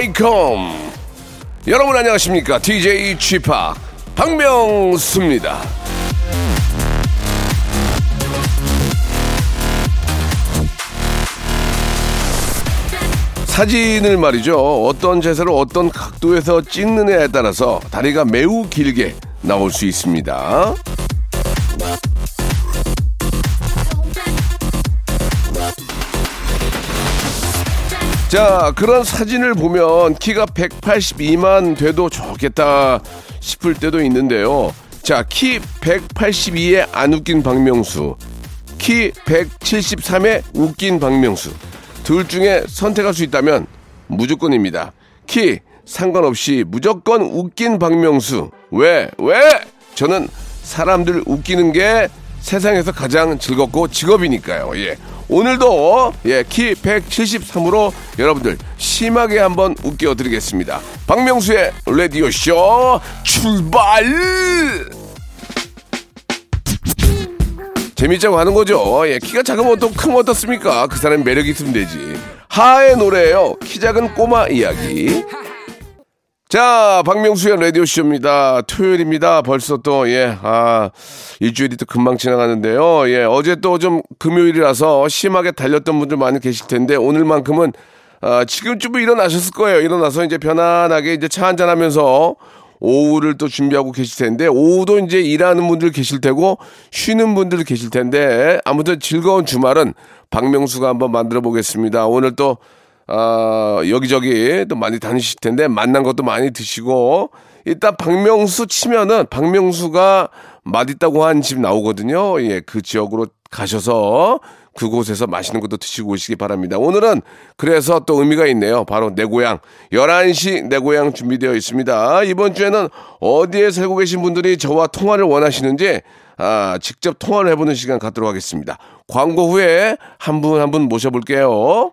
Welcome 여러분 안녕하십니까? DJ 취파 박명수입니다. 사진을 말이죠. 어떤 자세로 어떤 각도에서 찍느냐에 따라서 다리가 매우 길게 나올 수 있습니다 자, 그런 사진을 보면 키가 182만 돼도 좋겠다 싶을 때도 있는데요. 자, 키 182에 안 웃긴 박명수, 키 173에 웃긴 박명수. 둘 중에 선택할 수 있다면 무조건입니다. 키 상관없이 무조건 웃긴 박명수. 왜? 왜? 저는 사람들 웃기는 게 세상에서 가장 즐겁고 직업이니까요. 예. 오늘도 예, 키 173으로 여러분들 심하게 한번 웃겨 드리겠습니다. 박명수의 라디오 쇼 출발! 재밌자고 하는 거죠. 예, 키가 작으면 또 크면 어떻습니까? 그 사람이 매력이 있으면 되지. 하의 노래예요. 키 작은 꼬마 이야기. 자, 박명수의 라디오쇼입니다. 토요일입니다. 벌써 또, 예, 아, 일주일이 또 금방 지나가는데요. 예, 어제 또 좀 금요일이라서 심하게 달렸던 분들 많이 계실 텐데, 오늘만큼은, 아, 지금쯤 일어나셨을 거예요. 일어나서 이제 편안하게 이제 차 한잔 하면서 오후를 또 준비하고 계실 텐데, 오후도 이제 일하는 분들 계실 테고, 쉬는 분들 계실 텐데, 아무튼 즐거운 주말은 박명수가 한번 만들어 보겠습니다. 오늘 또, 어, 여기저기 또 많이 다니실 텐데 만난 것도 많이 드시고 일단 박명수 치면은 박명수가 맛있다고 한 집 나오거든요. 예, 그 지역으로 가셔서 그곳에서 맛있는 것도 드시고 오시기 바랍니다. 오늘은 그래서 또 의미가 있네요. 바로 내 고향 11시 내 고향 준비되어 있습니다. 이번 주에는 어디에 살고 계신 분들이 저와 통화를 원하시는지 아, 직접 통화를 해보는 시간 갖도록 하겠습니다. 광고 후에 한 분 한 분 모셔볼게요.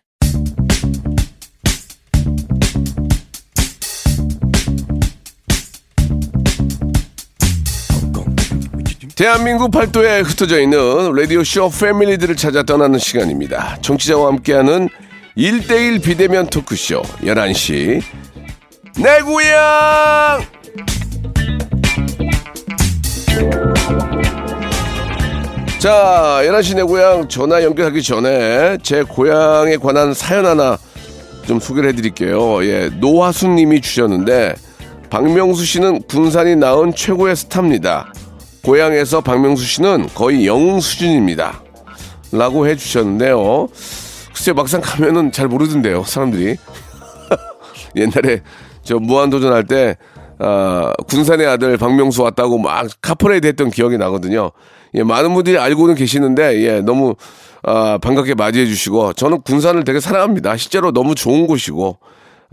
대한민국 팔도에 흩어져 있는 라디오쇼 패밀리들을 찾아 떠나는 시간입니다. 정치자와 함께하는 1대1 비대면 토크쇼 11시 내 고향 자 11시 내 고향 전화 연결하기 전에 제 고향에 관한 사연 하나 좀 소개를 해드릴게요. 예, 노화순 님이 주셨는데 박명수 씨는 군산이 낳은 최고의 스타입니다. 고향에서 박명수 씨는 거의 영웅 수준입니다. 라고 해주셨는데요. 글쎄 막상 가면은 잘 모르던데요, 사람들이. 옛날에 저 무한도전 할 때, 아, 군산의 아들 박명수 왔다고 막 카퍼레이드 했던 기억이 나거든요. 예, 많은 분들이 알고는 계시는데, 예, 너무, 아, 반갑게 맞이해 주시고, 저는 군산을 되게 사랑합니다. 실제로 너무 좋은 곳이고,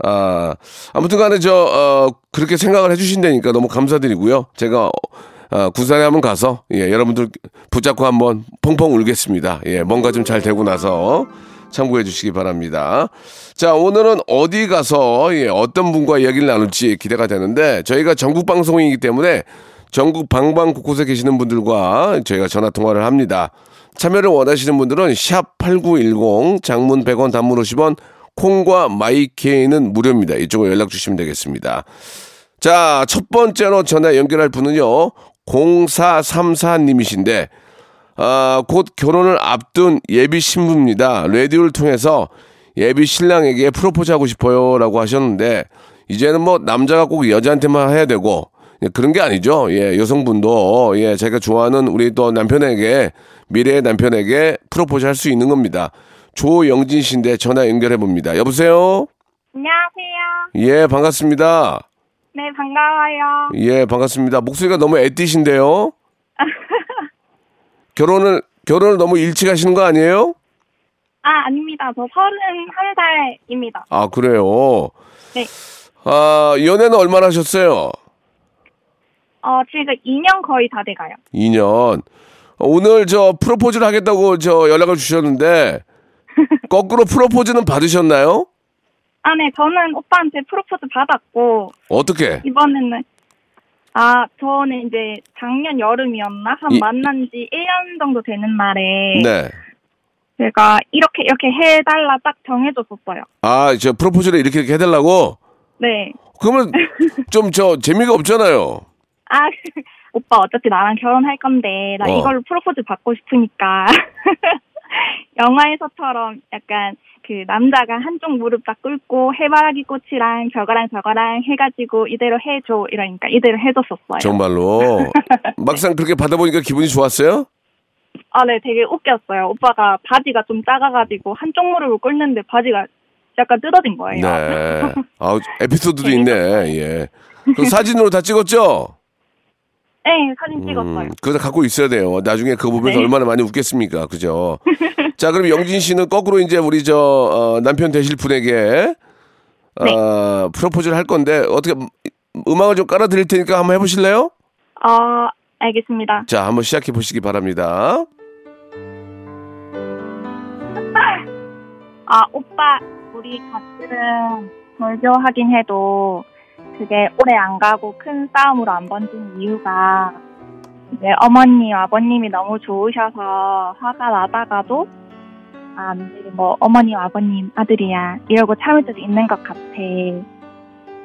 아, 아무튼 간에 저, 어, 그렇게 생각을 해 주신다니까 너무 감사드리고요. 제가, 어, 군산에 한번 가서, 예, 여러분들 붙잡고 한번 펑펑 울겠습니다. 예, 뭔가 좀 잘 되고 나서 참고해 주시기 바랍니다. 자, 오늘은 어디 가서, 예, 어떤 분과 이야기를 나눌지 기대가 되는데, 저희가 전국 방송이기 때문에 전국 방방 곳곳에 계시는 분들과 저희가 전화 통화를 합니다. 참여를 원하시는 분들은 샵 8910 장문 100원 단문 50원 콩과 마이케이는 무료입니다. 이쪽으로 연락 주시면 되겠습니다. 자, 첫 번째로 전화 연결할 분은요. 0434님이신데 아, 곧 결혼을 앞둔 예비 신부입니다. 라디오를 통해서 예비 신랑에게 프로포즈 하고 싶어요라고 하셨는데 이제는 뭐 남자가 꼭 여자한테만 해야 되고 예, 그런 게 아니죠. 예, 여성분도 예, 제가 좋아하는 우리 또 남편에게 미래의 남편에게 프로포즈 할 수 있는 겁니다. 조영진 씨인데 전화 연결해 봅니다. 여보세요? 안녕하세요. 예, 반갑습니다. 네, 반가워요. 예, 반갑습니다. 목소리가 너무 애띠신데요. 결혼을 결혼을 너무 일찍 하시는 거 아니에요? 아, 아닙니다. 저 31살입니다. 아, 그래요. 네. 아, 연애는 얼마나 하셨어요? 어, 지금 2년 거의 다 돼가요. 2년. 오늘 저 프로포즈를 하겠다고 저 연락을 주셨는데 거꾸로 프로포즈는 받으셨나요? 아, 네, 저는 오빠한테 프로포즈 받았고, 어떻게? 이번에는, 아, 저는 이제 작년 여름이었나? 한 이- 만난 지 1년 정도 되는 날에, 네. 제가 이렇게, 이렇게 해달라 딱 정해줬었어요. 아, 저 프로포즈를 이렇게 이렇게 해달라고? 네. 그러면 좀 저 재미가 없잖아요. 아, 오빠 어차피 나랑 결혼할 건데, 나 어. 이걸로 프로포즈 받고 싶으니까. 영화에서처럼 약간 그 남자가 한쪽 무릎 딱 꿇고 해바라기 꽃이랑 저거랑 저거랑 해가지고 이대로 해줘 이러니까 이대로 해줬었어요. 정말로. 막상 그렇게 받아보니까 기분이 좋았어요? 아, 네, 되게 웃겼어요. 오빠가 바지가 좀 작아가지고 한쪽 무릎을 꿇는데 바지가 약간 뜯어진 거예요. 네. 아, 에피소드도 있네. 예. 그 사진으로 다 찍었죠? 네, 사진 찍었어요. 음, 그거 다 갖고 있어야 돼요. 나중에 그거 보면서 네. 얼마나 많이 웃겠습니까? 그죠? 자, 그럼 영진 씨는 거꾸로 이제 우리 저, 어, 남편 되실 분에게, 어, 네. 프로포즈를 할 건데, 어떻게, 음, 음악을 좀 깔아 드릴 테니까 한번 해 보실래요? 어, 알겠습니다. 자, 한번 시작해 보시기 바랍니다. 아, 오빠, 우리 가끔 절교하긴 해도 그게 오래 안 가고 큰 싸움으로 안 번진 이유가 이제 어머니, 아버님이 너무 좋으셔서 화가 나다가도 아, 뭐 어머니, 아버님 아들이야 이러고 참을 때도 있는 것 같아.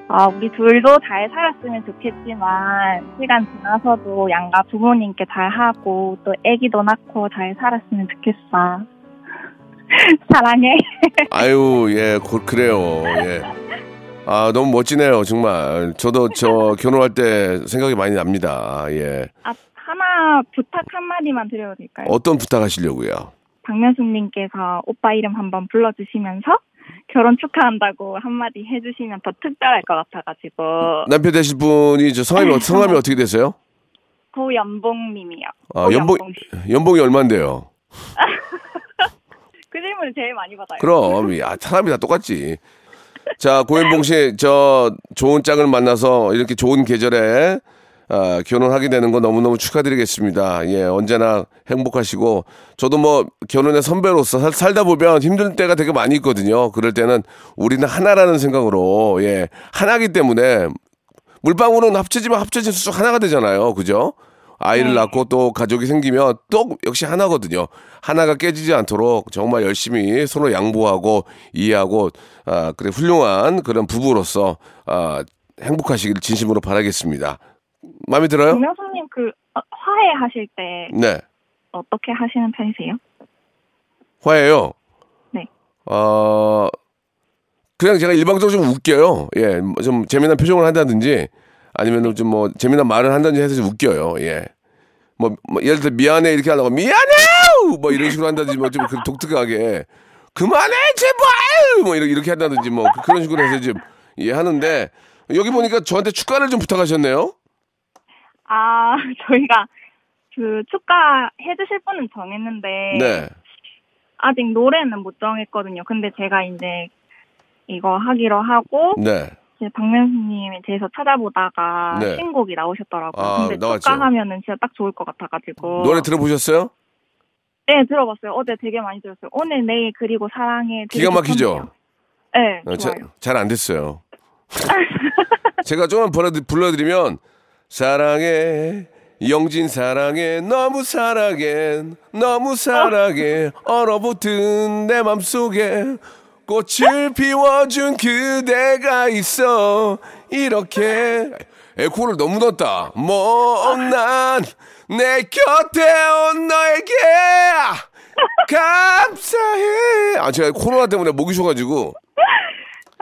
아, 우리 둘도 잘 살았으면 좋겠지만 시간 지나서도 양가 부모님께 잘 하고 또 아기도 낳고 잘 살았으면 좋겠어. 사랑해. 아유, 예, 고- 그래요. 예. 아, 너무 멋지네요, 정말. 저도 저 결혼할 때 생각이 많이 납니다. 예. 아, 하나 부탁 한마디만 드려도 될까요? 어떤 부탁하시려고요? 박명수님께서 오빠 이름 한번 불러주시면서 결혼 축하한다고 한마디 해주시면 더 특별할 것 같아가지고 남편 되실 분이 저 성함이, 어- 성함이 어떻게 되세요? 고연봉님이요. 아, 연봉, 고연봉 씨. 연봉이 얼만데요? 그 질문을 제일 많이 받아요. 그럼, 야, 사람이 다 똑같지. 자, 고현봉 씨, 저 좋은 짝을 만나서 이렇게 좋은 계절에 아, 결혼하게 되는 거 너무너무 축하드리겠습니다. 예, 언제나 행복하시고, 저도 뭐 결혼의 선배로서 살, 살다 보면 힘든 때가 되게 많이 있거든요. 그럴 때는 우리는 하나라는 생각으로, 예, 하나기 때문에 물방울은 합쳐지면 합쳐질수록 하나가 되잖아요. 그죠? 아이를 네. 낳고 또 가족이 생기면 또 역시 하나거든요. 하나가 깨지지 않도록 정말 열심히 서로 양보하고 이해하고 아 그래 훌륭한 그런 부부로서 아 행복하시길 진심으로 바라겠습니다. 마음에 들어요? 박명수님 그 어, 화해 하실 때 네. 어떻게 하시는 편이세요? 화해요. 네. 어 그냥 제가 일방적으로 좀 웃겨요. 예, 뭐좀 재미난 표정을 한다든지 아니면 좀 뭐 재미난 말을 한다든지 해서 좀 웃겨요. 예. 뭐, 뭐 예를 들어 미안해 이렇게 하다가 미안해 뭐 이런 식으로 한다든지 뭐 좀 독특하게 그만해 제발 뭐 이렇게 이렇게 한다든지 뭐 그- 그런 식으로 해서 좀 예, 하는데 여기 보니까 저한테 축가를 좀 부탁하셨네요. 아 저희가 그 축가 해주실 분은 정했는데 네. 아직 노래는 못 정했거든요. 근데 제가 이제 이거 하기로 하고 네. 이제 박명수님에 대해서 찾아보다가 네. 신곡이 나오셨더라고요. 아, 근데 나왔죠. 축가 하면은 진짜 딱 좋을 것 같아가지고. 노래 들어보셨어요? 네 들어봤어요. 어제 되게 많이 들었어요. 오늘 내일 그리고 사랑해. 되게 기가 막히죠? 좋던데요. 네 어, 좋아요. 잘 안 됐어요. 제가 조금 불러드, 불러드리면 사랑해. 영진 사랑해. 너무 사랑해. 너무 사랑해. 얼어붙은 내 맘속에 꽃을 피워준 그대가 있어. 이렇게. 에코를 너무 넣었다. 못난 내 곁에 온 너에게 감사해. 아 제가 코로나 때문에 목이 쉬어가지고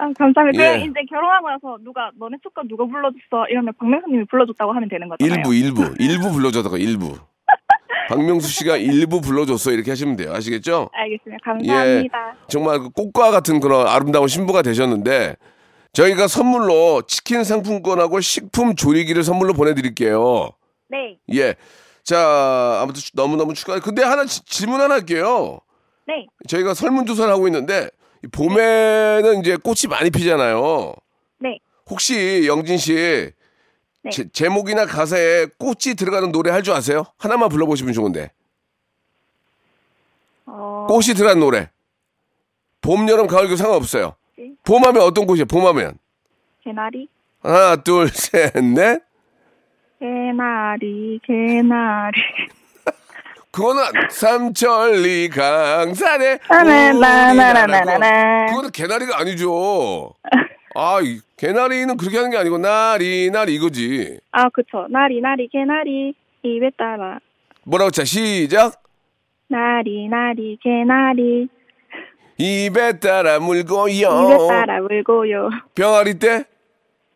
아, 감사합니다. 예. 이제 결혼하고 나서 누가 너네 축가 누가 불러줬어 이러면 박명수님이 불러줬다고 하면 되는 거잖아요. 일부 일부 일부 불러줬다가 일부 박명수 씨가 일부 불러줬어 이렇게 하시면 돼요 아시겠죠? 알겠습니다. 감사합니다. 정말 그 꽃과 같은 그런 아름다운 신부가 되셨는데 저희가 선물로 치킨 상품권하고 식품 조리기를 선물로 보내드릴게요. 네. 예. 자, 아무튼 너무 너무 축하해. 근데 하나 지- 질문 하나 할게요. 네. 저희가 설문조사를 하고 있는데, 이 봄에는 이제 꽃이 많이 피잖아요. 네. 혹시 영진 씨, 네. 제, 제목이나 가사에 꽃이 들어가는 노래 할 줄 아세요? 하나만 불러보시면 좋은데. 어, 꽃이 들어간 노래. 봄, 여름, 가을, 그 상관없어요. 네. 봄하면 어떤 꽃이에요? 봄하면. 개나리. 하나, 둘, 셋, 넷. 개나리, 개나리. 그거는 삼천리 강산에 나나나나나나나. 그거는 개나리가 아니죠. 아, 이 개나리는 그렇게 하는 게 아니고 나리 나리 이거지. 아, 그쵸. 나리, 나리, 개나리. 입에 따라. 뭐라고 자 시작. 나리, 나리, 개나리. 입에 따라 물고요. 입에 따라 물고요. 병아리 때.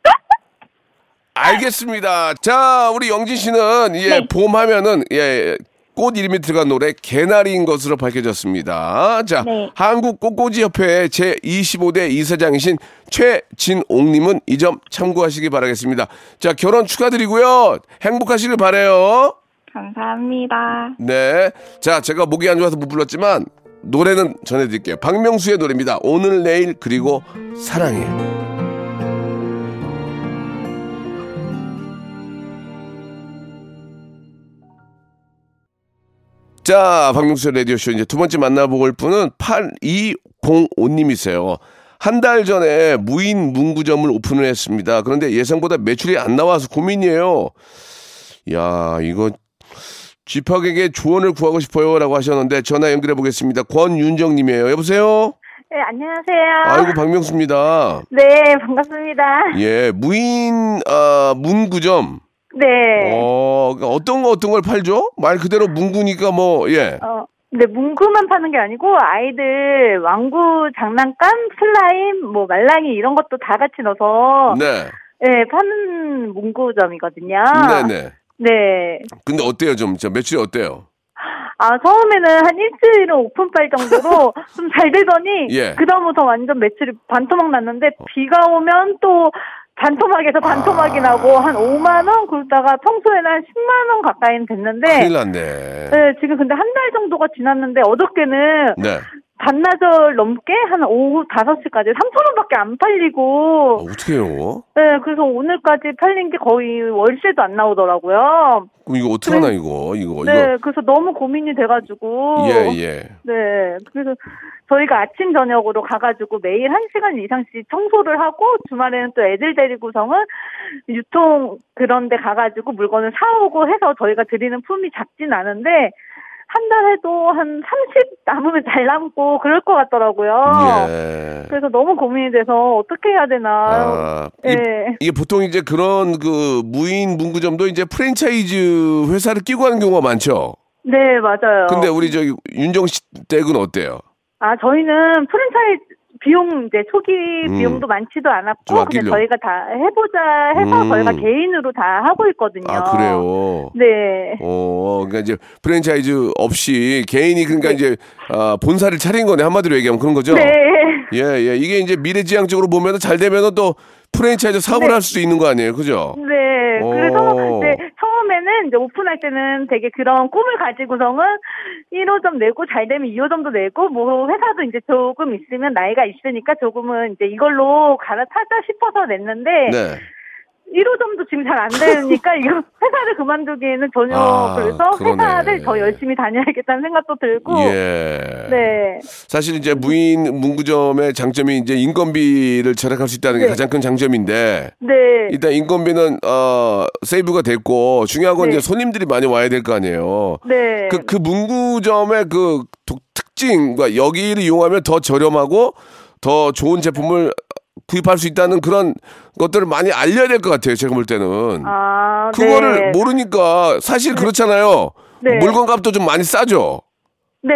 알겠습니다. 자, 우리 영진 씨는 예, 네. 봄 하면은 예, 꽃 이름이 들어간 노래 개나리인 것으로 밝혀졌습니다. 자, 네. 한국 꽃꽂이 협회 제 25대 이사장이신 최진옥님은 이 점 참고하시기 바라겠습니다. 자, 결혼 축하드리고요. 행복하시길 바래요. 감사합니다. 네. 자, 제가 목이 안 좋아서 못 불렀지만 노래는 전해드릴게요. 박명수의 노래입니다. 오늘, 내일, 그리고 사랑해. 자, 박명수의 라디오쇼 이제 두 번째 만나볼 분은 8205님이세요. 한 달 전에 무인 문구점을 오픈을 했습니다. 그런데 예상보다 매출이 안 나와서 고민이에요. 야, 이거 쥐팍에게 조언을 구하고 싶어요라고 하셨는데 전화 연결해 보겠습니다. 권윤정 님이에요. 여보세요. 네, 안녕하세요. 아이고 박명수입니다. 네, 반갑습니다. 예, 무인 아, 문구점. 네. 어, 그러니까 어떤 거 어떤 걸 팔죠? 말 그대로 문구니까 뭐 예. 어, 근데 문구만 파는 게 아니고 아이들 왕구 장난감, 슬라임, 뭐 말랑이 이런 것도 다 같이 넣어서 네, 네, 파는 문구점이거든요. 네, 네. 네. 근데 어때요, 좀? 저 매출이 어때요? 아, 처음에는 한 일주일은 오픈빨 정도로 좀 잘 되더니 예. 그다음부터 완전 매출이 반토막 났는데 비가 오면 또 반토막에서 반토막이 아. 나고 한 5만 원 굴다가 평소에는 한 10만 원 가까이는 됐는데 큰일 났네. 네, 지금 근데 한 달 정도가 지났는데 어저께는 네. 반나절 넘게 한 오후 5시까지 3,000원밖에 안 어, 팔리고 어떡해요? 네, 그래서 오늘까지 팔린 게 거의 월세도 안 나오더라고요. 그럼 이거 어떡하나, 이거? 이거, 네, 그래서 너무 고민이 돼가지고. 이거. 예, 예. 네, 그래서 저희가 아침 저녁으로 가가지고 매일 한 시간 이상씩 청소를 하고 주말에는 또 애들 데리고서는 유통 그런 데 가가지고 물건을 사오고 해서 저희가 드리는 품이 작진 않은데 한 달에도 한 30 남으면 잘 남고 그럴 것 같더라고요. 예. 그래서 너무 고민이 돼서 어떻게 해야 되나. 아, 이, 네. 이게 보통 이제 그런 그 무인 문구점도 이제 프랜차이즈 회사를 끼고 하는 경우가 많죠. 네, 맞아요. 근데 우리 저기 윤정 씨 댁은 어때요? 아, 저희는 프랜차이즈 비용 이제 초기 음. 비용도 많지도 좀 않았고 그냥. 저희가 다 해보자 해서 음. 저희가 개인으로 다 하고 있거든요. 아 그래요. 네. 어, 그러니까 이제 프랜차이즈 없이 개인이 그러니까 네. 이제 아, 본사를 차린 거네 한마디로 얘기하면 그런 거죠. 네. 예, 예. 이게 이제 미래지향적으로 보면은 잘 되면은 또 프랜차이즈 사업을 네. 할수 있는 거 아니에요, 그죠? 네. 처음에는 이제 오픈할 때는 되게 그런 꿈을 가지고서는 1호점 내고 잘 되면 2호점도 내고 뭐 회사도 이제 조금 있으면 나이가 있으니까 조금은 이제 이걸로 갈아타자 싶어서 냈는데 네. 1호점도 지금 잘 안 되니까 이거 회사를 그만두기에는 전혀 아, 그래서 그러네. 회사를 더 열심히 다녀야겠다는 생각도 들고 예. 네. 사실 이제 무인 문구점의 장점이 이제 인건비를 절약할 수 있다는 게 네. 가장 큰 장점인데 네. 일단 인건비는 어 세이브가 됐고 중요한 건 네. 이제 손님들이 많이 와야 될 거 아니에요. 네. 그, 그 문구점의 그 독- 특징과 여기를 이용하면 더 저렴하고 더 좋은 제품을 구입할 수 있다는 그런 것들을 많이 알려야 될 것 같아요. 제가 볼 때는. 아, 그거를 네. 모르니까 사실 그렇잖아요. 네. 물건 값도 좀 많이 싸죠. 네,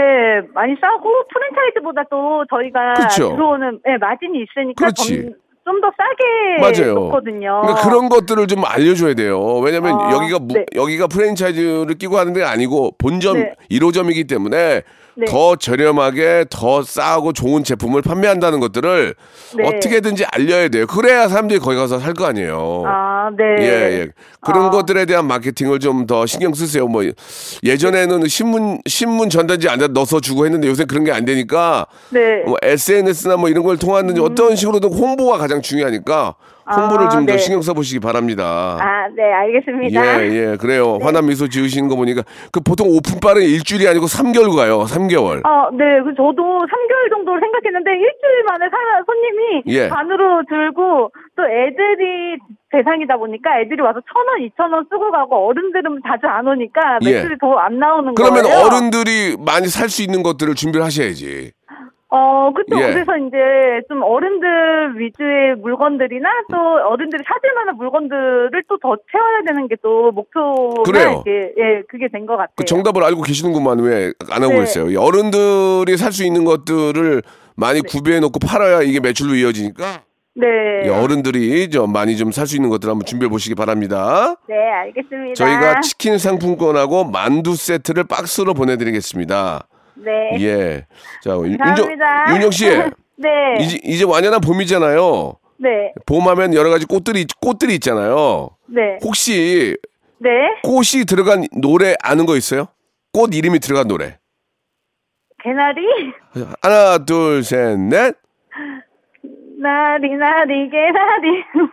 많이 싸고 프랜차이즈보다 또 저희가 그쵸. 들어오는 네, 마진이 있으니까 그렇지. 좀더 싸게 맞아요. 놓거든요. 그러니까 그런 것들을 좀 알려줘야 돼요. 왜냐면 어, 여기가 무- 네. 여기가 프랜차이즈를 끼고 하는 게 아니고 본점 네. 1호점이기 때문에 네. 더 저렴하게 더 싸고 좋은 제품을 판매한다는 것들을 네. 어떻게든지 알려야 돼요. 그래야 사람들이 거기 가서 살 거 아니에요. 아, 네. 예, 예. 그런 아. 것들에 대한 마케팅을 좀 더 신경 쓰세요. 뭐 예전에는 신문 신문 전단지 안에 넣어서 주고 했는데 요새 그런 게 안 되니까 네. 뭐 SNS나 뭐 이런 걸 통하는 어떤 식으로든 홍보가 가장 중요하니까 홍보를 아, 좀더 네. 신경 써보시기 바랍니다. 아, 네, 알겠습니다. 예, 예, 그래요. 환한 미소 지으시는 거 보니까 그 보통 오픈빨은 일주일이 아니고 3개월 가요. 3개월. 어, 네, 그 저도 3개월 정도를 생각했는데 일주일 만에 사, 손님이 예. 반으로 들고 또 애들이 대상이다 보니까 애들이 와서 천 원, 이천 원 쓰고 가고 어른들은 자주 안 오니까 예. 매출이 더안 나오는 그러면 거예요. 어른들이 많이 살 수 있는 것들을 준비를 하셔야지. 어, 그쵸. 예. 그래서 이제 좀 어른들 위주의 물건들이나 또 어른들이 찾을 만한 물건들을 또 더 채워야 되는 게 또 목표가 그래요. 이렇게, 예, 그게 된 것 같아요. 그 정답을 알고 계시는구만 왜 안 하고 네. 있어요. 이 어른들이 살 수 있는 것들을 많이 구비해 놓고 팔아야 이게 매출로 이어지니까 네. 이 어른들이 좀 많이 좀 살 수 있는 것들 한번 준비해 보시기 바랍니다. 네, 알겠습니다. 저희가 치킨 상품권하고 만두 세트를 박스로 보내드리겠습니다. 네. 예. 자, 윤정, 감사합니다. 윤정 씨. 네. 이제, 이제 완연한 봄이잖아요. 네. 봄하면 여러 가지 꽃들이, 꽃들이 있잖아요. 네. 혹시 네. 꽃이 들어간 노래 아는 거 있어요? 꽃 이름이 들어간 노래. 개나리? 하나, 둘, 셋, 넷. 나리, 나리, 개나리.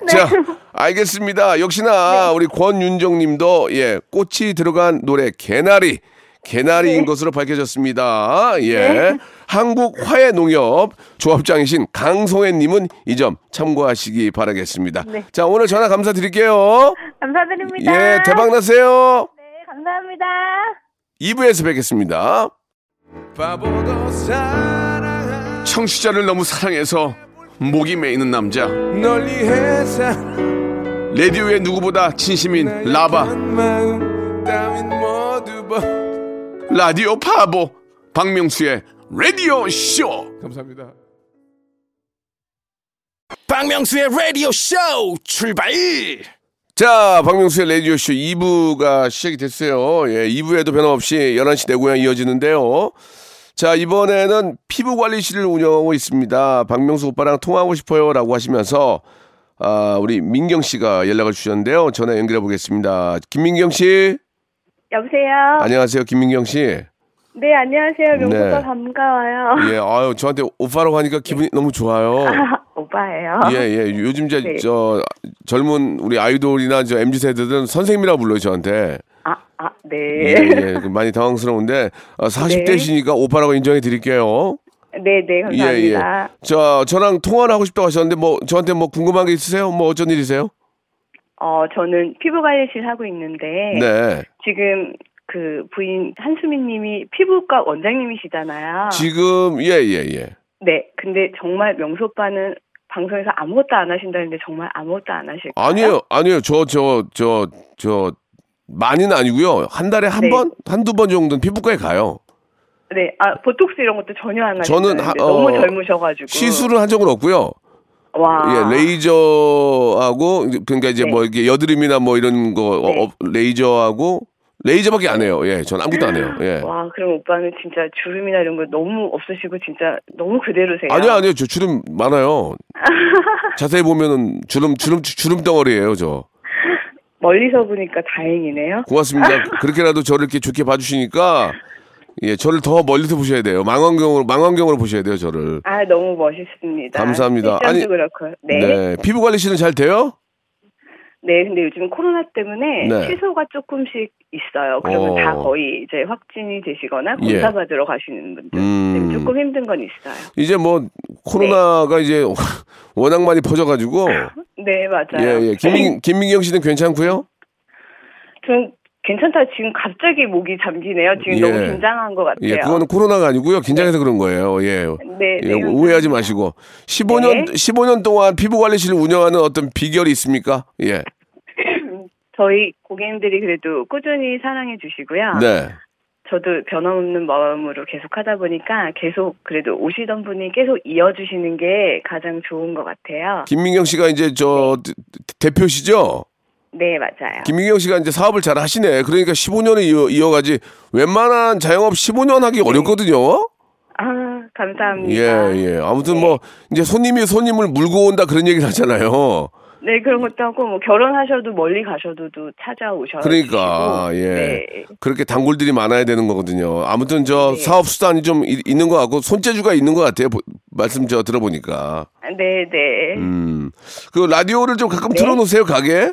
네. 자, 알겠습니다. 역시나 우리 권윤정 님도 예, 꽃이 들어간 노래 개나리. 개나리인 네. 것으로 밝혀졌습니다. 예. 한국 화해 농협 조합장이신 강송혜 님은 이 점 참고하시기 바라겠습니다. 네. 자, 오늘 전화 감사드릴게요. 감사드립니다. 예, 대박 나세요. 네, 감사합니다. 2부에서 뵙겠습니다. 청취자를 너무 사랑해서 목이 메이는 남자. 라디오의 누구보다 진심인 라바. 라디오 파보 박명수의 라디오 쇼. 감사합니다. 박명수의 라디오 쇼 출발 자, 박명수의 라디오 쇼 2부가 시작이 됐어요. 예, 2부에도 변함없이 11시 내 고향 이어지는데요. 자, 이번에는 피부 관리실을 운영하고 있습니다. 박명수 오빠랑 통화하고 싶어요. 라고 하시면서, 아, 우리 민경 씨가 연락을 주셨는데요. 전화 연결해 보겠습니다. 김민경 씨. 여보세요? 안녕하세요. 김민경 씨. 네, 안녕하세요. 명수 네. 오빠 반가워요. 예, 아유, 저한테 오빠라고 하니까 기분이 너무 좋아요. 오빠예요. 예, 예. 요즘 저, 네. 저, 젊은 우리 아이돌이나 저 MZ세대들은 선생님이라고 불러요, 저한테. 아, 아, 네. 예, 예. 그 많이 당황스러운데 어, 40대시니까 오빠라고 인정해 드릴게요. 네, 네, 감사합니다. 저 저랑 통화를 하고 싶다고 하셨는데 뭐 저한테 뭐 궁금한 게 있으세요? 뭐 어쩐 일이세요? 어, 저는 피부 관리실 하고 있는데 네. 지금 그 부인 한수민 님이 피부과 원장님이시잖아요. 지금 예, 예, 예. 네. 근데 정말 명수 오빠는 방송에서 아무것도 안 하신다는데 정말 아무것도 안 하실까요? 아니에요. 아니에요. 저 저 저 저 많이는 아니고요. 한 달에 한 네. 번, 한두 번 정도는 피부과에 가요. 네. 아, 보톡스 이런 것도 전혀 안 저는 하시는데 하- 너무 어, 젊으셔가지고. 시술은 한 적은 없고요. 와. 예, 레이저하고 그러니까 이제 네. 뭐 이게 여드름이나 뭐 이런 거 어, 네. 어, 레이저하고 레이저밖에 안 해요. 예, 전 아무것도 안 해요. 예. 와, 그럼 오빠는 진짜 주름이나 이런 거 너무 없으시고 진짜 너무 그대로세요. 아니요, 아니요. 저 주름 많아요. 자세히 보면은 주름, 주름, 주름 덩어리예요, 저. 멀리서 보니까 다행이네요. 고맙습니다. 그렇게라도 저를 이렇게 좋게 봐주시니까, 예, 저를 더 멀리서 보셔야 돼요. 망원경으로, 망원경으로 보셔야 돼요, 저를. 아, 너무 멋있습니다. 감사합니다. 아니, 그렇고. 네. 네. 피부 관리실은 잘 돼요? 근데 요즘 코로나 때문에 네. 취소가 조금씩 있어요. 그러면 어. 다 거의 이제 확진이 되시거나 예. 검사 받으러 가시는 분들. 음. 때문에 조금 힘든 건 있어요. 이제 뭐, 코로나가 이제 워낙 많이 퍼져가지고, 네, 맞아요. 예, 예. 김민, 김민경 씨는 괜찮고요? 전 괜찮다. 지금 갑자기 목이 잠기네요. 지금 예. 너무 긴장한 것 같아요. 예, 그거는 코로나가 아니고요. 긴장해서 그런 거예요. 예. 네, 예, 네, 오해하지 마시고. 15년, 네. 15년 동안 피부 관리실을 운영하는 어떤 비결이 있습니까? 예. 저희 고객님들이 그래도 꾸준히 사랑해 주시고요. 네. 저도 변함없는 마음으로 계속 하다 보니까 계속 그래도 오시던 분이 계속 이어주시는 게 가장 좋은 것 같아요. 김민경 씨가 이제 저 대- 대표시죠? 네, 맞아요. 김민경 씨가 이제 사업을 잘 하시네. 그러니까 15년을 이어, 이어가지 웬만한 자영업 15년 하기 어렵거든요. 아, 감사합니다. 예, 예. 아무튼 뭐 이제 손님이 손님을 물고 온다 그런 얘기를 하잖아요. 네, 그런 것도 하고 뭐 결혼하셔도 멀리 가셔도 또 찾아오셔. 그러니까 예. 네. 그렇게 단골들이 많아야 되는 거거든요. 아무튼 저 네. 사업 수단이 좀 이- 있는 것 같고 손재주가 있는 것 같아요. 보- 말씀 저 들어보니까. 네, 네. 음. 그 라디오를 좀 가끔 네. 틀어놓으세요 가게.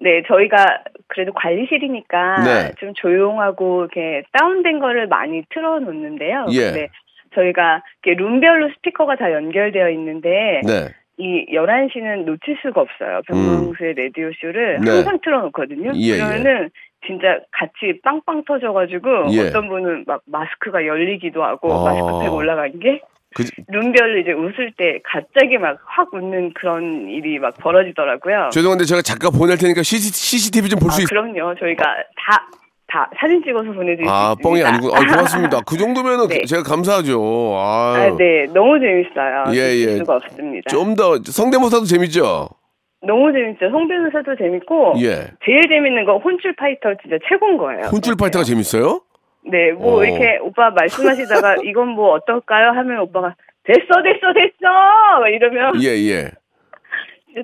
네, 저희가 그래도 관리실이니까 네. 좀 조용하고 이렇게 다운된 거를 많이 틀어놓는데요. 예. 근데 저희가 이렇게 룸별로 스피커가 다 연결되어 있는데 네. 이 11시는 놓칠 수가 없어요. 병명수의 라디오 쇼를 음. 네. 항상 틀어놓거든요. 예, 그러면은 진짜 같이 빵빵 터져가지고 예. 어떤 분은 막 마스크가 열리기도 하고 아. 마스크팩 올라간 게 그, 룸별로 이제 웃을 때 갑자기 막 확 웃는 그런 일이 막 벌어지더라고요. 죄송한데 제가 잠깐 보낼 테니까 CCTV 좀 볼수 아, 있... 그럼요. 저희가 다, 다 사진 찍어서 보내드릴 수 아, 있습니다. 뻥이 아니고. 아, 고맙습니다. 그 정도면은 네. 제가 감사하죠. 아, 아, 네. 너무 재밌어요. 예, 잊을 예. 수가 없습니다. 좀 더 성대모사도 재밌죠? 너무 재밌죠. 송변호사도 재밌고 예. 제일 재밌는 거 혼출 파이터 진짜 최고인 거예요. 혼줄 파이터가 재밌어요? 네, 뭐 오. 이렇게 오빠 말씀하시다가 이건 뭐 어떨까요? 하면 오빠가 됐어, 됐어, 됐어! 막 이러면 예, 예.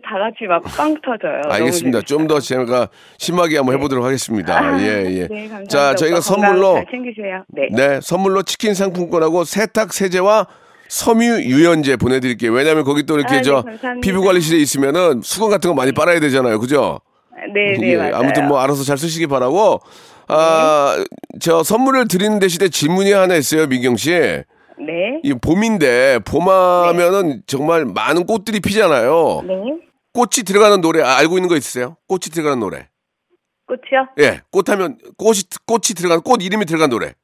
다 같이 막 빵 터져요. 알겠습니다. 좀 더. 제가 심하게 한번 해보도록 하겠습니다. 아, 예, 예. 네, 감사합니다. 자, 저희가 선물로 잘 챙기세요. 네. 네, 선물로 치킨 상품권하고 세탁 세제와 섬유 유연제 보내드릴게요. 왜냐하면 거기 또 이렇게 아, 네, 저. 피부 관리실에 있으면은 수건 같은 거 많이 빨아야 되잖아요, 그죠? 네, 네, 예. 아무튼 뭐 알아서 잘 쓰시기 바라고. 아, 저 선물을 드리는 대신에 질문이 하나 있어요, 민경 씨. 네. 이 봄인데 봄하면은 정말 많은 꽃들이 피잖아요. 네. 꽃이 들어가는 노래 아, 알고 있는 거 있으세요? 꽃이 들어가는 노래. 꽃이요? 예, 꽃하면 꽃이 꽃이 들어간 꽃 이름이 들어간 노래.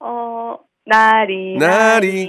어, 나리, 나리.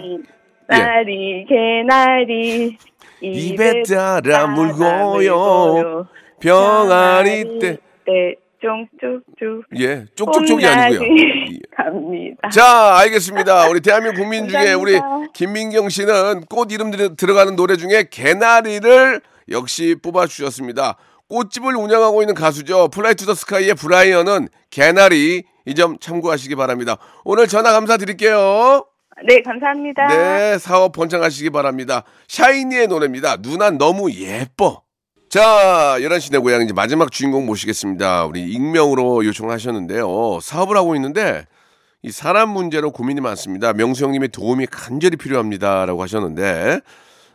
예. 나리, 나리, 개나리. 입에 따라 물고요. 병아리 때. 때, 쫑쫑쫑. 예, 쪽쪽쪽이 아니고요. 홈라디 갑니다. 자, 알겠습니다. 우리 대한민국 국민 중에 우리. 김민경 씨는 꽃 이름 들- 들어가는 노래 중에 개나리를 역시 뽑아주셨습니다. 꽃집을 운영하고 있는 가수죠. 플라이 투 더 스카이의 브라이언은 개나리 이 점 참고하시기 바랍니다. 오늘 전화 감사드릴게요. 네, 감사합니다. 네, 사업 번창하시기 바랍니다. 샤이니의 노래입니다. 누나 너무 예뻐. 자, 11시 내 고향 이제 마지막 주인공 모시겠습니다. 우리 익명으로 요청을 하셨는데요. 사업을 하고 있는데 이 사람 문제로 고민이 많습니다. 명수 형님의 도움이 간절히 필요합니다라고 하셨는데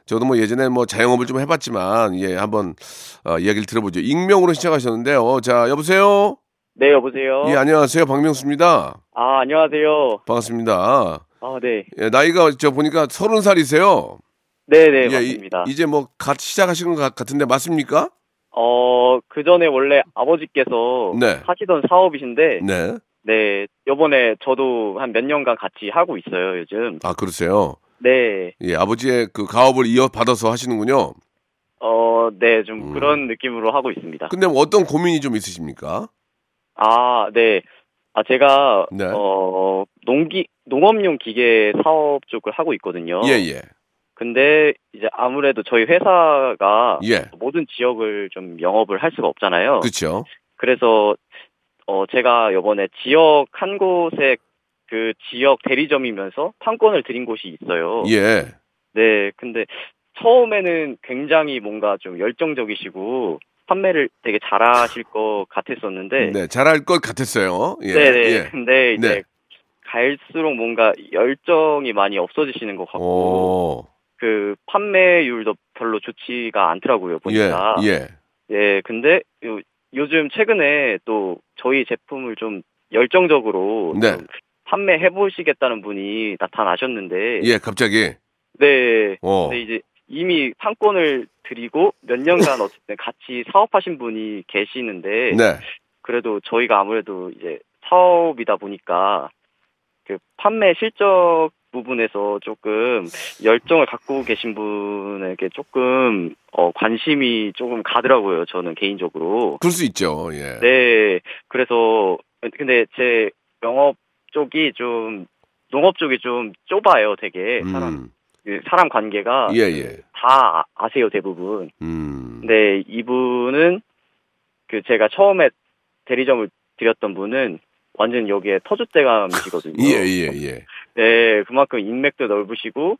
저도 뭐 예전에 뭐 자영업을 좀 해봤지만 예 한번 어, 이야기를 들어보죠. 익명으로 시작하셨는데요. 자 여보세요. 네, 여보세요. 예 안녕하세요 박명수입니다. 아, 안녕하세요. 반갑습니다. 아, 네. 예, 나이가 저 보니까 서른 살이세요. 네, 네, 예, 맞습니다. 이, 제뭐 갓 시작하신 것 같- 같은데 맞습니까? 어, 그 전에 원래 아버지께서 네. 하시던 사업이신데, 네. 네. 요번에 저도 한 몇 년간 같이 하고 있어요, 요즘. 아 그러세요. 네. 예, 아버지의 그 가업을 이어받아서 하시는군요. 어, 네, 좀 음. 그런 느낌으로 하고 있습니다. 근데 뭐 어떤 고민이 좀 있으십니까? 아, 네. 아, 제가, 네. 어, 농기, 농업용 기계 사업 쪽을 하고 있거든요. 예, 예. 근데 이제 아무래도 저희 회사가 예. 모든 지역을 좀 영업을 할 수가 없잖아요. 그렇죠. 그래서 어 제가 요번에 지역 한 곳에 그 지역 대리점이면서 판권을 드린 곳이 있어요. 예. 네, 근데 처음에는 굉장히 뭔가 좀 열정적이시고 판매를 되게 잘하실 것 같았었는데, 네, 잘할 것 같았어요. 예. 네, 네. 예. 근데 이제 네. 갈수록 뭔가 열정이 많이 없어지시는 것 같고, 오. 그 판매율도 별로 좋지가 않더라고요 예. 보니까. 예. 예, 근데 요, 요즘 최근에 또 저희 제품을 좀 열정적으로 네. 좀 판매해 보시겠다는 분이 나타나셨는데, 예, 갑자기. 네, 어. 근데 이제 이미 판권을 드리고 몇 년간 어쨌든 같이 사업하신 분이 계시는데, 네. 그래도 저희가 아무래도 이제 사업이다 보니까 그 판매 실적 부분에서 조금 열정을 갖고 계신 분에게 조금 어 관심이 조금 가더라고요. 저는 개인적으로. 그럴 수 있죠. 예. 네. 그래서 근데 제 영업 쪽이 좀 농업 쪽이 좀 좁아요. 되게 사람 음. 그 사람 관계가 예, 예. 다 아- 아세요 대부분. 음. 네, 이분은 그 제가 처음에 대리점을 드렸던 분은 완전 여기에 터줏대감이시거든요. 예, 예, 예. 네, 그만큼 인맥도 넓으시고,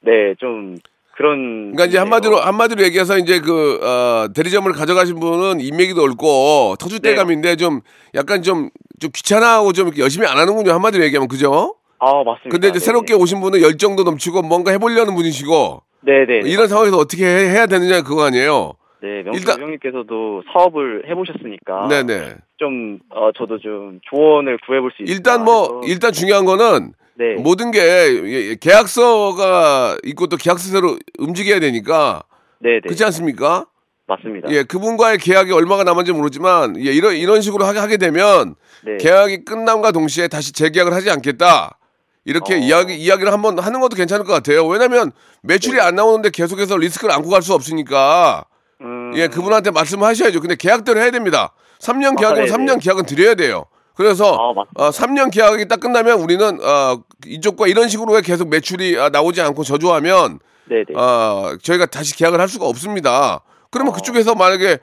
네, 좀 그런. 그러니까 이제 한마디로 한마디로 얘기해서 이제 그 어, 대리점을 가져가신 분은 인맥이 넓고 터줏대감인데 좀 약간 좀 좀 귀찮아하고 좀 열심히 안 하는군요. 한마디로 얘기하면 그죠? 아, 맞습니다. 근데 이제 네네. 새롭게 오신 분은 열정도 넘치고 뭔가 해보려는 분이시고 네네. 이런 상황에서 어떻게 해, 해야 되느냐 그거 아니에요. 네, 명수 일단- 형님께서도 사업을 해보셨으니까. 네네. 좀, 어, 저도 좀 조언을 구해볼 수 있다. 일단 뭐 해서. 일단 중요한 거는 네. 모든 게 예, 예, 계약서가 있고 또 계약서대로 움직여야 되니까 네 네. 그렇지 않습니까? 맞습니다. 예, 그분과의 계약이 얼마가 남았는지 모르지만 예, 이런 이런 식으로 하게, 하게 되면 네. 계약이 끝남과 동시에 다시 재계약을 하지 않겠다. 이렇게 어. 이야기 이야기를 한번 하는 것도 괜찮을 것 같아요. 왜냐하면 매출이 안 나오는데 계속해서 리스크를 안고 갈 수 없으니까 음, 예, 그분한테 말씀하셔야죠. 근데 계약대로 해야 됩니다. 3년 아, 계약이면 네네. 3년 계약은 드려야 돼요. 그래서 아. 어, 3년 계약이 딱 끝나면 우리는 어, 이쪽과 이런 식으로 계속 매출이 아, 나오지 않고 저조하면 네네. 어, 저희가 다시 계약을 할 수가 없습니다. 그러면 어. 그쪽에서 만약에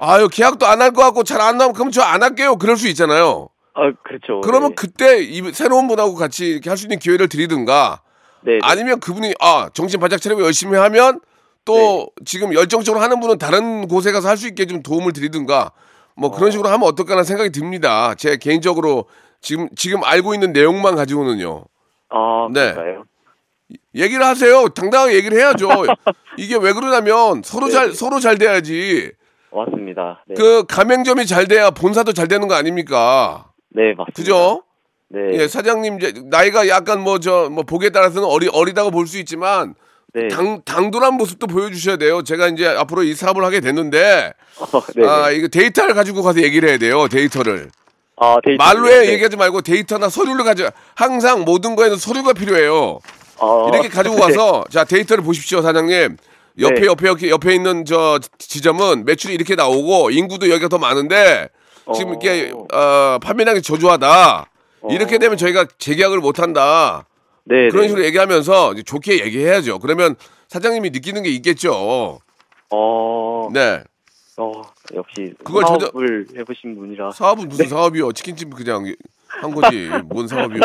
아유 계약도 안 할 것 같고 잘 안 나오면 그럼 저 안 할게요. 그럴 수 있잖아요. 아, 그렇죠. 그러면 네. 그때 이 새로운 분하고 같이 이렇게 할 수 있는 기회를 드리든가 네. 아니면 그분이 아 정신 바짝 차리고 열심히 하면 또 네. 지금 열정적으로 하는 분은 다른 곳에 가서 할 수 있게 좀 도움을 드리든가 뭐 그런 식으로 하면 어떨까라는 생각이 듭니다. 제 개인적으로 지금 지금 알고 있는 내용만 가지고는요. 아, 네. 그런가요? 얘기를 하세요. 당당하게 얘기를 해야죠. 이게 왜 그러냐면 서로 네. 잘 서로 잘 돼야지. 맞습니다. 네. 그 가맹점이 잘 돼야 본사도 잘 되는 거 아닙니까? 네, 맞습니다. 그죠? 네. 예, 사장님 이제 나이가 약간 뭐 저뭐 보기에 따라서는 어리 어리다고 볼 수 있지만 네. 당 당돌한 모습도 보여주셔야 돼요. 제가 이제 앞으로 이 사업을 하게 됐는데 어, 네. 아 이거 데이터를 가지고 가서 얘기를 해야 돼요. 데이터를 아, 데이터. 말로 해 네. 얘기하지 말고 데이터나 서류를 가져. 항상 모든 거에는 서류가 필요해요. 아, 이렇게 가지고 네. 가서 자 데이터를 보십시오, 사장님. 옆에 네. 옆에 옆에 옆에 있는 저 지점은 매출이 이렇게 나오고 인구도 여기가 더 많은데 지금 어. 이게 어, 판매량이 저조하다. 이렇게 어. 되면 저희가 재계약을 못 한다. 네, 그런 네. 식으로 얘기하면서 이제 좋게 얘기해야죠. 그러면 사장님이 느끼는 게 있겠죠. 어, 네. 어, 역시 그걸 사업을 해보신 분이라 사업은 무슨 사업이요? 치킨집 그냥 한 거지. 뭔 사업이요?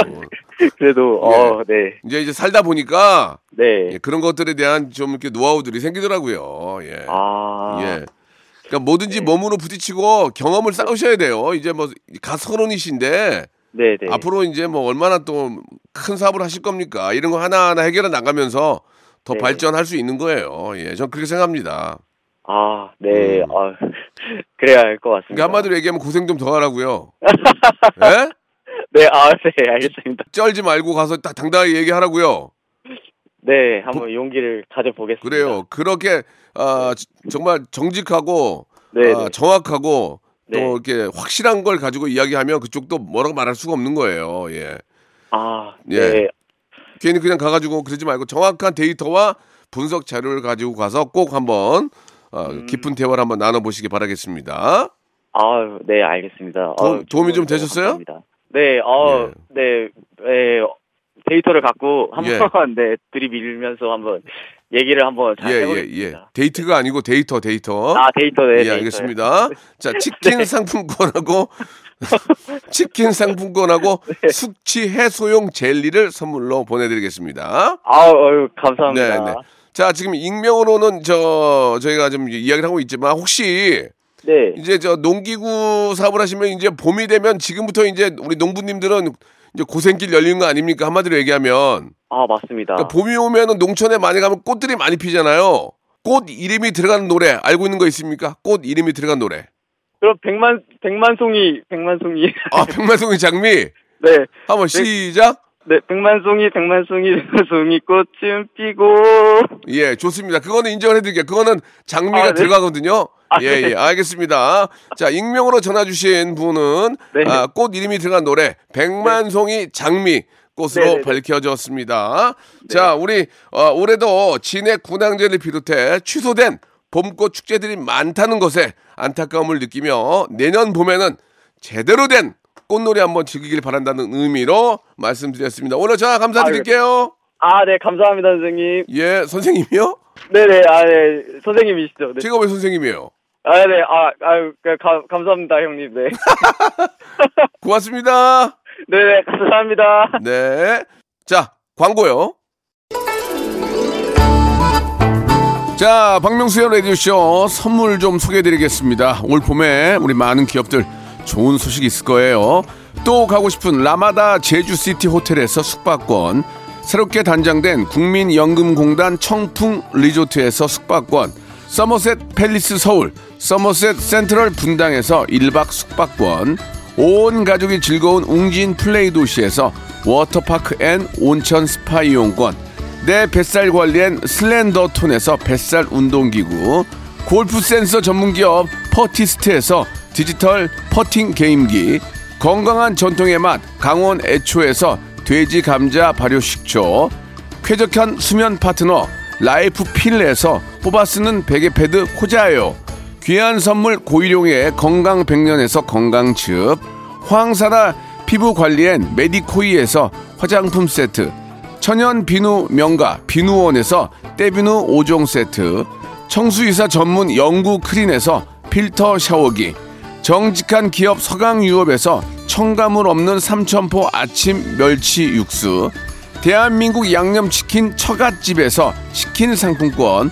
그래도 어, 네, 이제 이제 살다 보니까 네. 예, 그런 것들에 대한 좀 이렇게 노하우들이 생기더라고요. 예. 아, 예. 그러니까 뭐든지 몸으로 부딪히고 경험을 쌓으셔야 돼요. 이제 뭐 갓 서른이신데 네, 네. 앞으로 이제 뭐 얼마나 또 큰 사업을 하실 겁니까? 이런 거 하나하나 해결해 나가면서 더 네. 발전할 수 있는 거예요. 예, 전 그렇게 생각합니다. 아, 네, 음. 아, 그래야 할 것 같습니다. 그러니까 한마디로 얘기하면 고생 좀 더 하라고요. 예? 네, 아, 네, 알겠습니다. 쩔지 말고 가서 딱 당당하게 얘기하라고요. 네, 한번 용기를 가져보겠습니다. 그래요. 그렇게 아, 지- 정말 정직하고 네, 아, 네. 정확하고 또 네. 이렇게 확실한 걸 가지고 이야기하면 그쪽도 뭐라고 말할 수가 없는 거예요. 예. 아, 예. 네, 괜히 그냥 가가지고 그러지 말고 정확한 데이터와 분석 자료를 가지고 가서 꼭 한번 어, 음. 깊은 대화를 한번 나눠보시기 바라겠습니다. 아, 네, 알겠습니다. 도- 아, 도움이 좀 되셨어요? 감사합니다. 네, 어, 네, 네, 데이터를 갖고 한번 예. 네 들이밀면서 한번 얘기를 한번 잘 예, 예, 해보겠습니다. 예. 데이트가 아니고 데이터, 데이터. 아, 데이터, 네, 예, 데이터요. 알겠습니다. 자, 치킨 네. 상품권하고 치킨 상품권하고 네. 숙취 해소용 젤리를 선물로 보내드리겠습니다. 어휴, 감사합니다. 네, 네. 자, 지금 익명으로는 저 저희가 좀 이야기를 하고 있지만 혹시 네. 이제 저 농기구 사업을 하시면 이제 봄이 되면 지금부터 이제 우리 농부님들은 이제 고생길 열리는 거 아닙니까? 한마디로 얘기하면 아, 맞습니다. 그러니까 봄이 오면은 농촌에 많이 가면 꽃들이 많이 피잖아요. 꽃 이름이 들어가는 노래 알고 있는 거 있습니까? 꽃 이름이 들어간 노래. 그럼 백만 백만송이 백만송이 아, 백만송이 장미. 네. 한번 시작. 네, 백만송이 백만송이 백만송이 꽃은 피고 예, 좋습니다. 그거는 인정을 해드릴게요. 그거는 장미가 아, 네. 들어가거든요. 아, 예, 네. 예, 알겠습니다. 자, 익명으로 전화 주신 분은 네. 아, 꽃 이름이 들어간 노래 백만송이 장미 꽃으로 네, 네, 네. 밝혀졌습니다. 자, 우리 어, 올해도 진해 군항제를 비롯해 취소된 봄꽃 축제들이 많다는 것에 안타까움을 느끼며 내년 봄에는 제대로 된 꽃놀이 한번 즐기길 바란다는 의미로 말씀드렸습니다. 오늘 전화 감사드릴게요. 아, 네, 감사합니다, 선생님. 예, 선생님이요? 네, 네. 아, 네. 선생님이시죠. 네. 제가 왜 선생님이에요? 아, 네, 아, 그, 가, 감사합니다, 형님. 네. 고맙습니다. 네, 네, 감사합니다. 네. 자, 광고요. 자, 박명수의 라디오쇼 선물 좀 소개해드리겠습니다. 올 봄에 우리 많은 기업들 좋은 소식 있을 거예요. 또 가고 싶은 라마다 제주시티 호텔에서 숙박권, 새롭게 단장된 국민연금공단 청풍 리조트에서 숙박권, 서머셋 팰리스 서울, 서머셋 센트럴 분당에서 1박 숙박권, 온 가족이 즐거운 웅진 플레이 도시에서 워터파크 and 온천 스파 이용권, 내 뱃살 관리엔 슬렌더 톤에서 뱃살 운동기구, 골프 센서 전문기업 퍼티스트에서 디지털 퍼팅 게임기, 건강한 전통의 맛 강원 애초에서 돼지 감자 발효 식초, 쾌적한 수면 파트너 라이프 필에서 뽑아 쓰는 베개 패드 코자요, 귀한 선물 고일용의 건강 백년에서 건강즙, 황사라 피부 관리엔 메디코이에서 화장품 세트, 천연 비누 명가 비누원에서 때비누 5종 세트, 청수이사 전문 영구 크린에서 필터 샤워기, 정직한 기업 서강유업에서 첨가물 없는 삼천포 아침 멸치 육수, 대한민국 양념치킨 처갓집에서 치킨 상품권,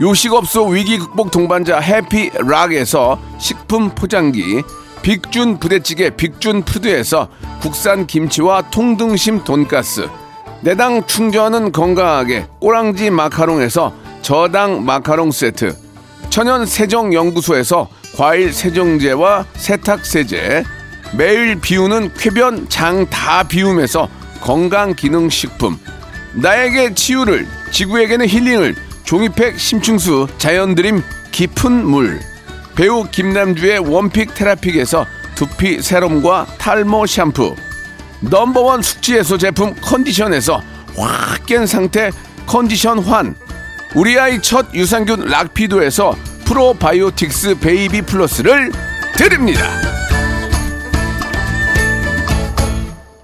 요식업소 위기 극복 동반자 해피락에서 식품 포장기, 빅준 부대찌개 빅준 푸드에서 국산 김치와 통등심 돈가스, 내당 충전은 건강하게 꼬랑지 마카롱에서 저당 마카롱 세트, 천연 세정 연구소에서 과일 세정제와 세탁 세제, 매일 비우는 쾌변 장 다 비움에서 건강 기능 식품, 나에게 치유를 지구에게는 힐링을 종이팩 심층수 자연드림 깊은 물, 배우 김남주의 one pick 테라픽에서 두피 세럼과 탈모 샴푸, number one 숙취해소 제품 컨디션에서 확 깬 상태 컨디션 환. 우리 아이 첫 유산균 락피도에서 프로바이오틱스 베이비 플러스를 드립니다.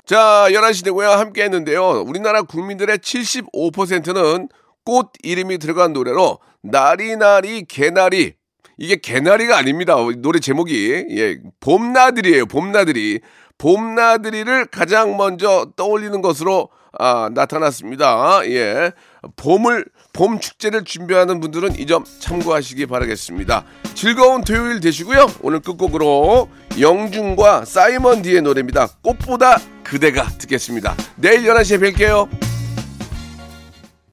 자 11시 되고요. 함께 했는데요. 우리나라 국민들의 75%는 꽃 이름이 들어간 노래로 나리나리 개나리 이게 개나리가 아닙니다 노래 제목이 예 봄나들이에요 봄나들이 봄나들이를 가장 먼저 떠올리는 것으로 아, 나타났습니다. 예. 봄을, 봄 축제를 준비하는 분들은 이 점 참고하시기 바라겠습니다. 즐거운 토요일 되시고요. 오늘 끝곡으로 영준과 사이먼 디의 노래입니다. 꽃보다 그대가 듣겠습니다. 내일 11시에 뵐게요.